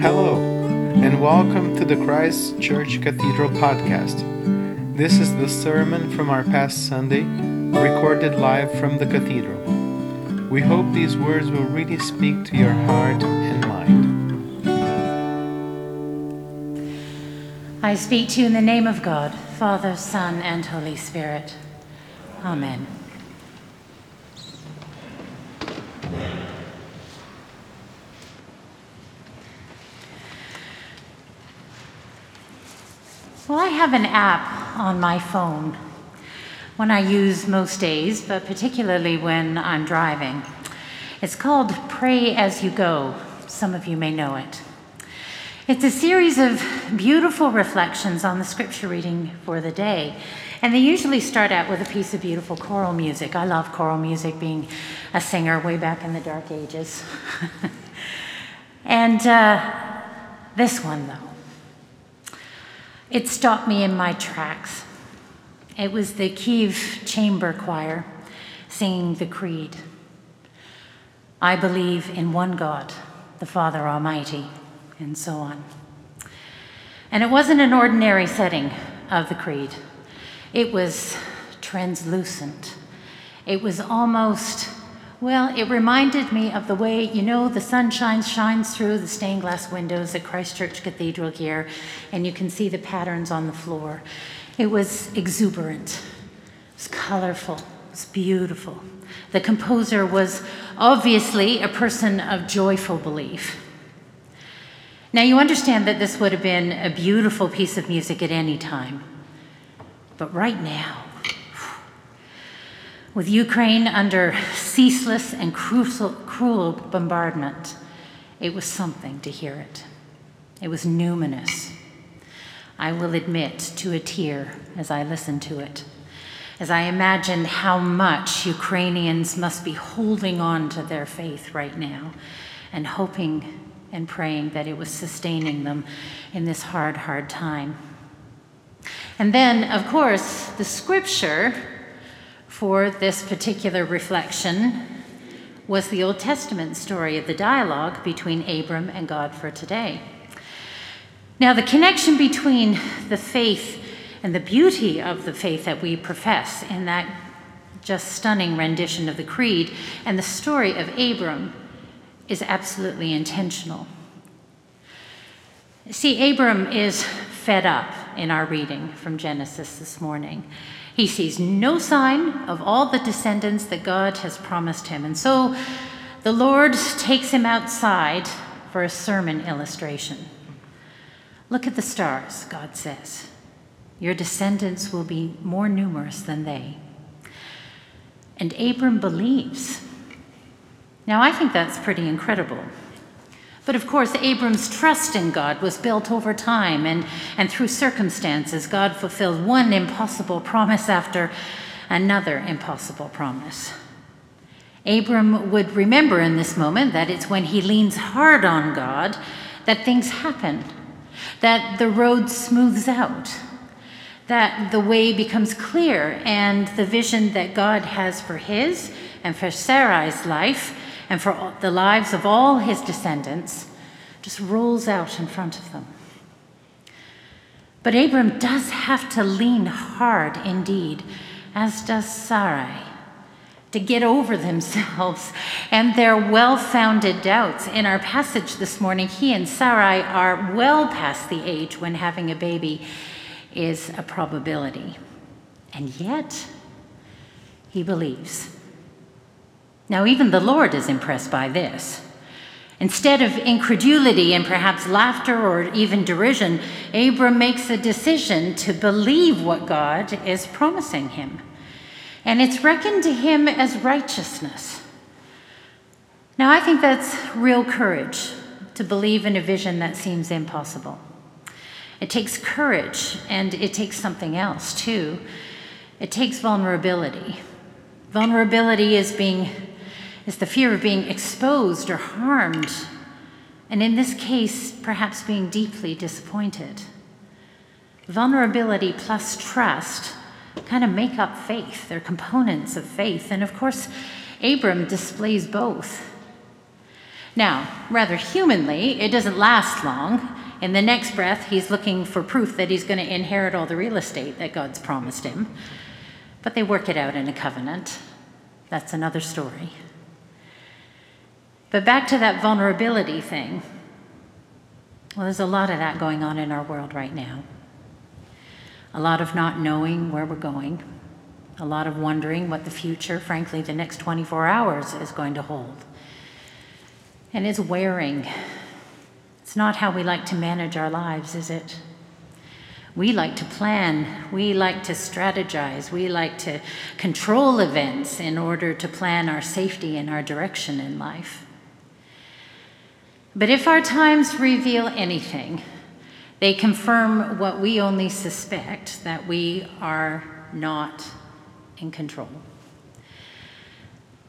Hello, and welcome to the Christ Church Cathedral podcast. This is the sermon from our past Sunday, recorded live from the cathedral. We hope these words will really speak to your heart and mind. I speak to you in the name of God, Father, Son, and Holy Spirit. Amen. Well, I have an app on my phone, one I use most days, but particularly when I'm driving. It's called Pray As You Go. Some of you may know it. It's a series of beautiful reflections on the scripture reading for the day. And they usually start out with a piece of beautiful choral music. I love choral music, being a singer way back in the dark ages. and uh, this one, though. It stopped me in my tracks. It was the Kiev Chamber Choir singing the Creed. I believe in one God, the Father Almighty, and so on. And it wasn't an ordinary setting of the Creed, it was translucent. It was almost well, it reminded me of the way, you know, the sunshine shines through the stained glass windows at Christ Church Cathedral here, and you can see the patterns on the floor. It was exuberant, it was colorful, it was beautiful. The composer was obviously a person of joyful belief. Now, you understand that this would have been a beautiful piece of music at any time. But right now, with Ukraine under ceaseless and cruel, bombardment, it was something to hear it. It was numinous. I will admit to a tear as I listened to it, as I imagined how much Ukrainians must be holding on to their faith right now and hoping and praying that it was sustaining them in this hard, hard time. And then, of course, the scripture for this particular reflection was the Old Testament story of the dialogue between Abram and God for today. Now, the connection between the faith and the beauty of the faith that we profess in that just stunning rendition of the Creed and the story of Abram is absolutely intentional. See, Abram is fed up in our reading from Genesis this morning. He sees no sign of all the descendants that God has promised him. And so the Lord takes him outside for a sermon illustration. Look at the stars, God says. Your descendants will be more numerous than they. And Abram believes. Now, I think that's pretty incredible. But of course, Abram's trust in God was built over time and, and through circumstances. God fulfilled one impossible promise after another impossible promise. Abram would remember in this moment that it's when he leans hard on God that things happen, that the road smooths out, that the way becomes clear, and the vision that God has for his and for Sarai's life and for the lives of all his descendants just rolls out in front of them. But Abram does have to lean hard indeed, as does Sarai, to get over themselves and their well founded doubts. In our passage this morning, he and Sarai are well past the age when having a baby is a probability. And yet, he believes. Now, even the Lord is impressed by this. Instead of incredulity and perhaps laughter or even derision, Abram makes a decision to believe what God is promising him. And it's reckoned to him as righteousness. Now, I think that's real courage to believe in a vision that seems impossible. It takes courage, and it takes something else too. It takes vulnerability. Vulnerability is being is the fear of being exposed or harmed, and in this case, perhaps being deeply disappointed. Vulnerability plus trust kind of make up faith. They're components of faith. And of course, Abram displays both. Now, rather humanly, it doesn't last long. In the next breath, he's looking for proof that he's going to inherit all the real estate that God's promised him. But they work it out in a covenant. That's another story. But back to that vulnerability thing. Well, there's a lot of that going on in our world right now. A lot of not knowing where we're going, a lot of wondering what the future, frankly, the next 24 hours is going to hold. And it's wearing. It's not how we like to manage our lives, is it? We like to plan, we like to strategize, we like to control events in order to plan our safety and our direction in life. But if our times reveal anything, they confirm what we only suspect that we are not in control.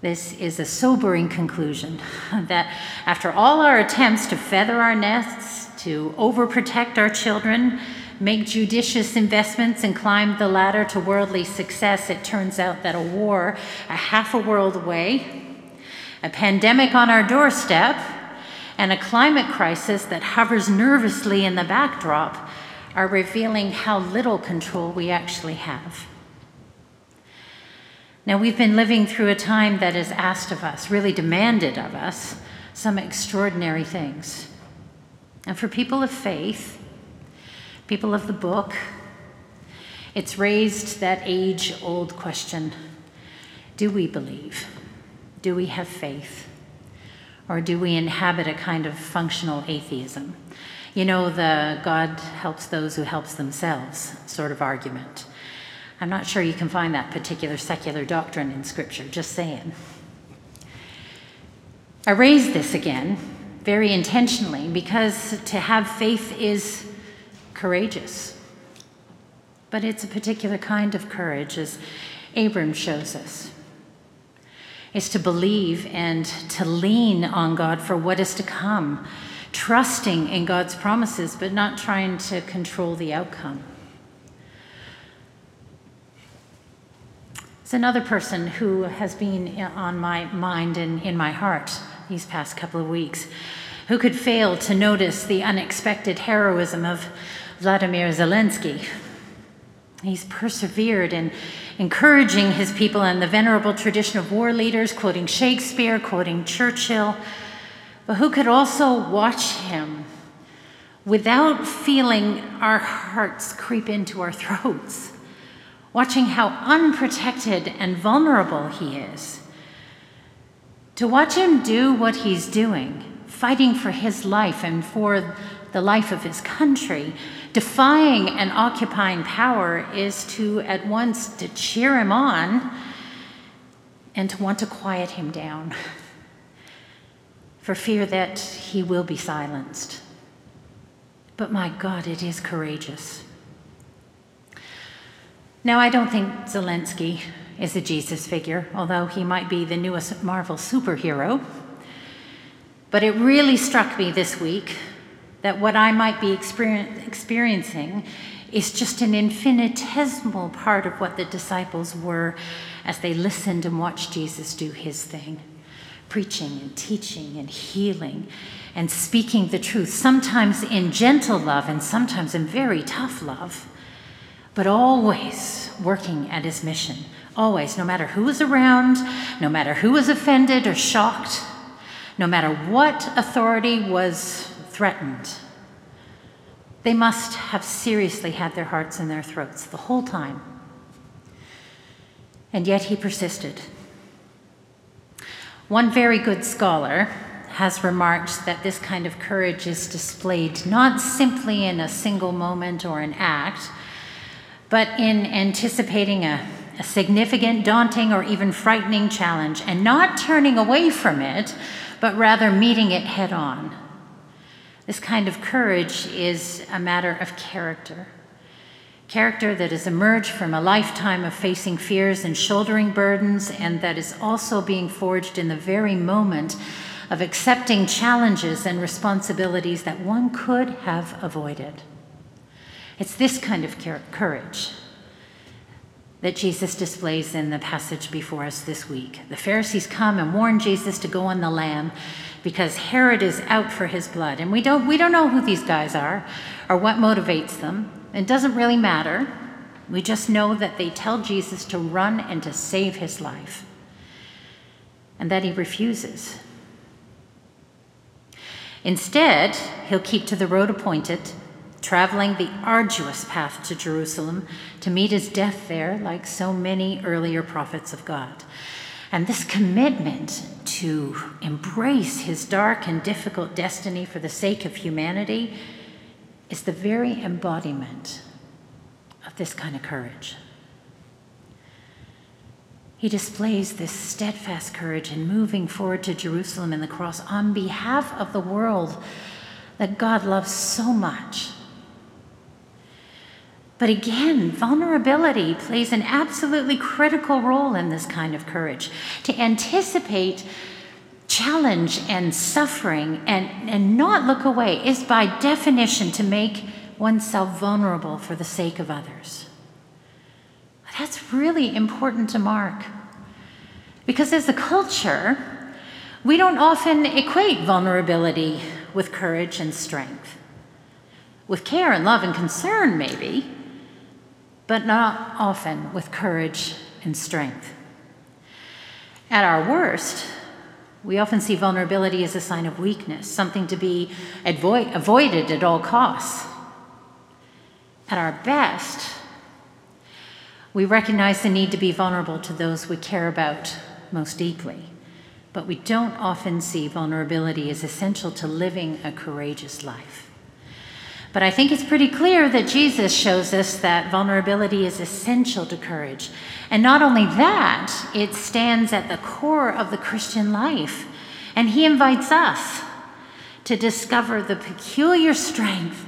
This is a sobering conclusion that after all our attempts to feather our nests, to overprotect our children, make judicious investments, and climb the ladder to worldly success, it turns out that a war a half a world away, a pandemic on our doorstep, and a climate crisis that hovers nervously in the backdrop are revealing how little control we actually have. Now, we've been living through a time that has asked of us, really demanded of us, some extraordinary things. And for people of faith, people of the book, it's raised that age old question do we believe? Do we have faith? Or do we inhabit a kind of functional atheism? You know, the God helps those who helps themselves sort of argument. I'm not sure you can find that particular secular doctrine in Scripture, just saying. I raise this again very intentionally because to have faith is courageous. But it's a particular kind of courage, as Abram shows us is to believe and to lean on God for what is to come, trusting in God's promises, but not trying to control the outcome. It's another person who has been on my mind and in my heart these past couple of weeks. Who could fail to notice the unexpected heroism of Vladimir Zelensky? He's persevered in encouraging his people in the venerable tradition of war leaders, quoting Shakespeare, quoting Churchill, but who could also watch him without feeling our hearts creep into our throats, watching how unprotected and vulnerable he is. To watch him do what he's doing, fighting for his life and for the life of his country, defying and occupying power is to at once to cheer him on and to want to quiet him down for fear that he will be silenced. But my God, it is courageous. Now, I don't think Zelensky is a Jesus figure, although he might be the newest Marvel superhero. But it really struck me this week that what I might be experiencing is just an infinitesimal part of what the disciples were as they listened and watched Jesus do his thing preaching and teaching and healing and speaking the truth, sometimes in gentle love and sometimes in very tough love, but always working at his mission. Always, no matter who was around, no matter who was offended or shocked, no matter what authority was threatened. They must have seriously had their hearts in their throats the whole time. And yet he persisted. One very good scholar has remarked that this kind of courage is displayed not simply in a single moment or an act, but in anticipating a, a, significant, daunting, or even frightening challenge and not turning away from it, but rather meeting it head on. This kind of courage is a matter of character. Character that has emerged from a lifetime of facing fears and shouldering burdens, and that is also being forged in the very moment of accepting challenges and responsibilities that one could have avoided. It's this kind of courage that Jesus displays in the passage before us this week. The Pharisees come and warn Jesus to go on the lam because Herod is out for his blood. And we don't, we don't know who these guys are or what motivates them. It doesn't really matter. We just know that they tell Jesus to run and to save his life, and that he refuses. Instead, he'll keep to the road appointed, traveling the arduous path to Jerusalem to meet his death there, like so many earlier prophets of God. And this commitment to embrace his dark and difficult destiny for the sake of humanity is the very embodiment of this kind of courage. He displays this steadfast courage in moving forward to Jerusalem and the cross on behalf of the world that God loves so much. But again, vulnerability plays an absolutely critical role in this kind of courage. To anticipate challenge and suffering and, and not look away is by definition to make oneself vulnerable for the sake of others. That's really important to mark. Because as a culture, we don't often equate vulnerability with courage and strength. With care and love and concern, maybe, but not often with courage and strength. At our worst, we often see vulnerability as a sign of weakness, something to be avoid- avoided at all costs. At our best, we recognize the need to be vulnerable to those we care about most deeply, but we don't often see vulnerability as essential to living a courageous life. But I think it's pretty clear that Jesus shows us that vulnerability is essential to courage. And not only that, it stands at the core of the Christian life. And he invites us to discover the peculiar strength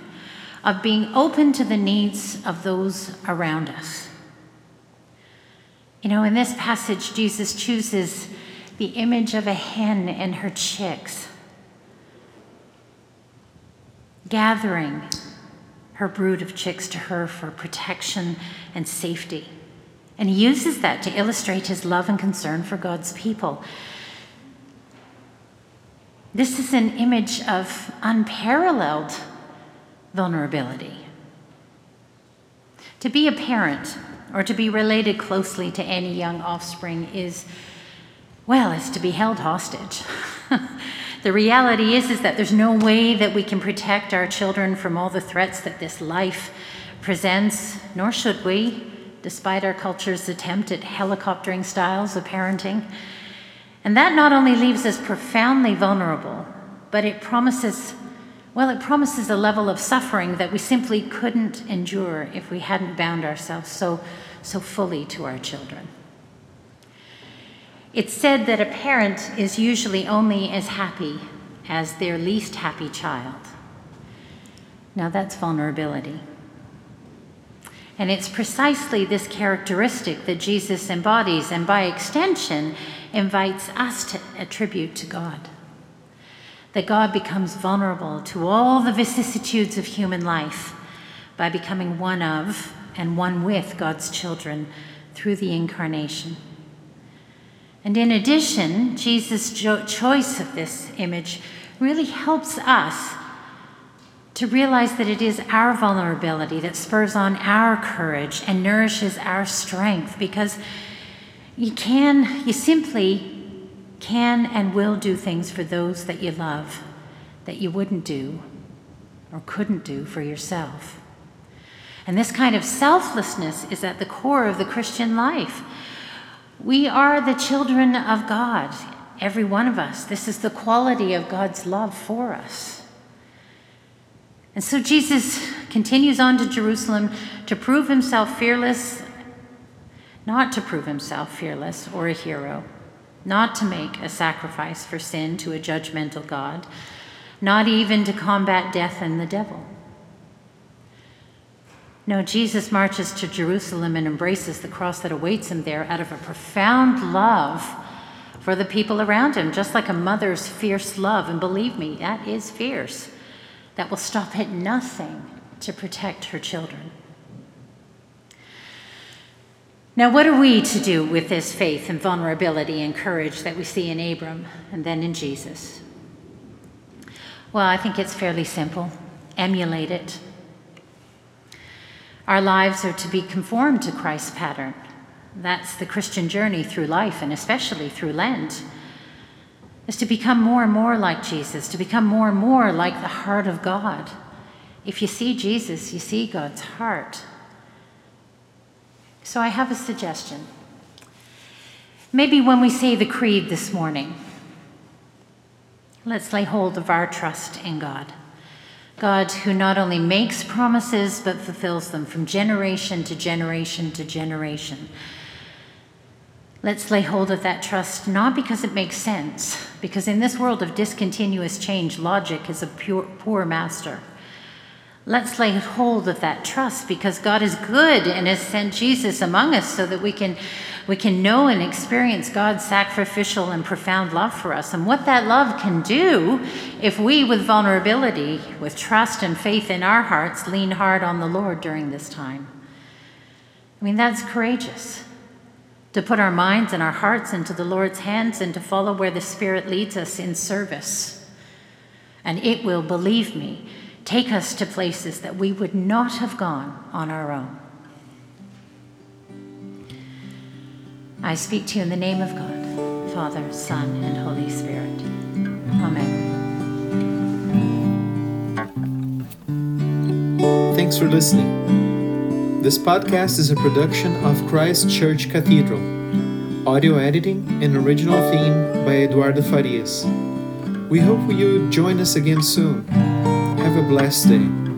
of being open to the needs of those around us. You know, in this passage, Jesus chooses the image of a hen and her chicks gathering her brood of chicks to her for protection and safety. And he uses that to illustrate his love and concern for God's people. This is an image of unparalleled vulnerability. To be a parent or to be related closely to any young offspring is, well, is to be held hostage. The reality is, is that there's no way that we can protect our children from all the threats that this life presents, nor should we, despite our culture's attempt at helicoptering styles of parenting. And that not only leaves us profoundly vulnerable, but it promises, well, it promises a level of suffering that we simply couldn't endure if we hadn't bound ourselves so, so fully to our children. It's said that a parent is usually only as happy as their least happy child. Now, that's vulnerability. And it's precisely this characteristic that Jesus embodies and, by extension, invites us to attribute to God. That God becomes vulnerable to all the vicissitudes of human life by becoming one of and one with God's children through the incarnation. And in addition, Jesus' choice of this image really helps us to realize that it is our vulnerability that spurs on our courage and nourishes our strength because you can, you simply can and will do things for those that you love that you wouldn't do or couldn't do for yourself. And this kind of selflessness is at the core of the Christian life. We are the children of God, every one of us. This is the quality of God's love for us. And so Jesus continues on to Jerusalem to prove himself fearless, not to prove himself fearless or a hero, not to make a sacrifice for sin to a judgmental God, not even to combat death and the devil. No, Jesus marches to Jerusalem and embraces the cross that awaits him there out of a profound love for the people around him, just like a mother's fierce love. And believe me, that is fierce. That will stop at nothing to protect her children. Now, what are we to do with this faith and vulnerability and courage that we see in Abram and then in Jesus? Well, I think it's fairly simple emulate it. Our lives are to be conformed to Christ's pattern. That's the Christian journey through life, and especially through Lent, is to become more and more like Jesus, to become more and more like the heart of God. If you see Jesus, you see God's heart. So I have a suggestion. Maybe when we say the creed this morning, let's lay hold of our trust in God. God, who not only makes promises but fulfills them from generation to generation to generation. Let's lay hold of that trust not because it makes sense, because in this world of discontinuous change, logic is a pure, poor master. Let's lay hold of that trust because God is good and has sent Jesus among us so that we can, we can know and experience God's sacrificial and profound love for us. And what that love can do if we, with vulnerability, with trust and faith in our hearts, lean hard on the Lord during this time. I mean, that's courageous to put our minds and our hearts into the Lord's hands and to follow where the Spirit leads us in service. And it will, believe me, take us to places that we would not have gone on our own. I speak to you in the name of God, Father, Son, and Holy Spirit. Amen. Thanks for listening. This podcast is a production of Christ Church Cathedral. Audio editing and original theme by Eduardo Farias. We hope you join us again soon. Have a blessed day.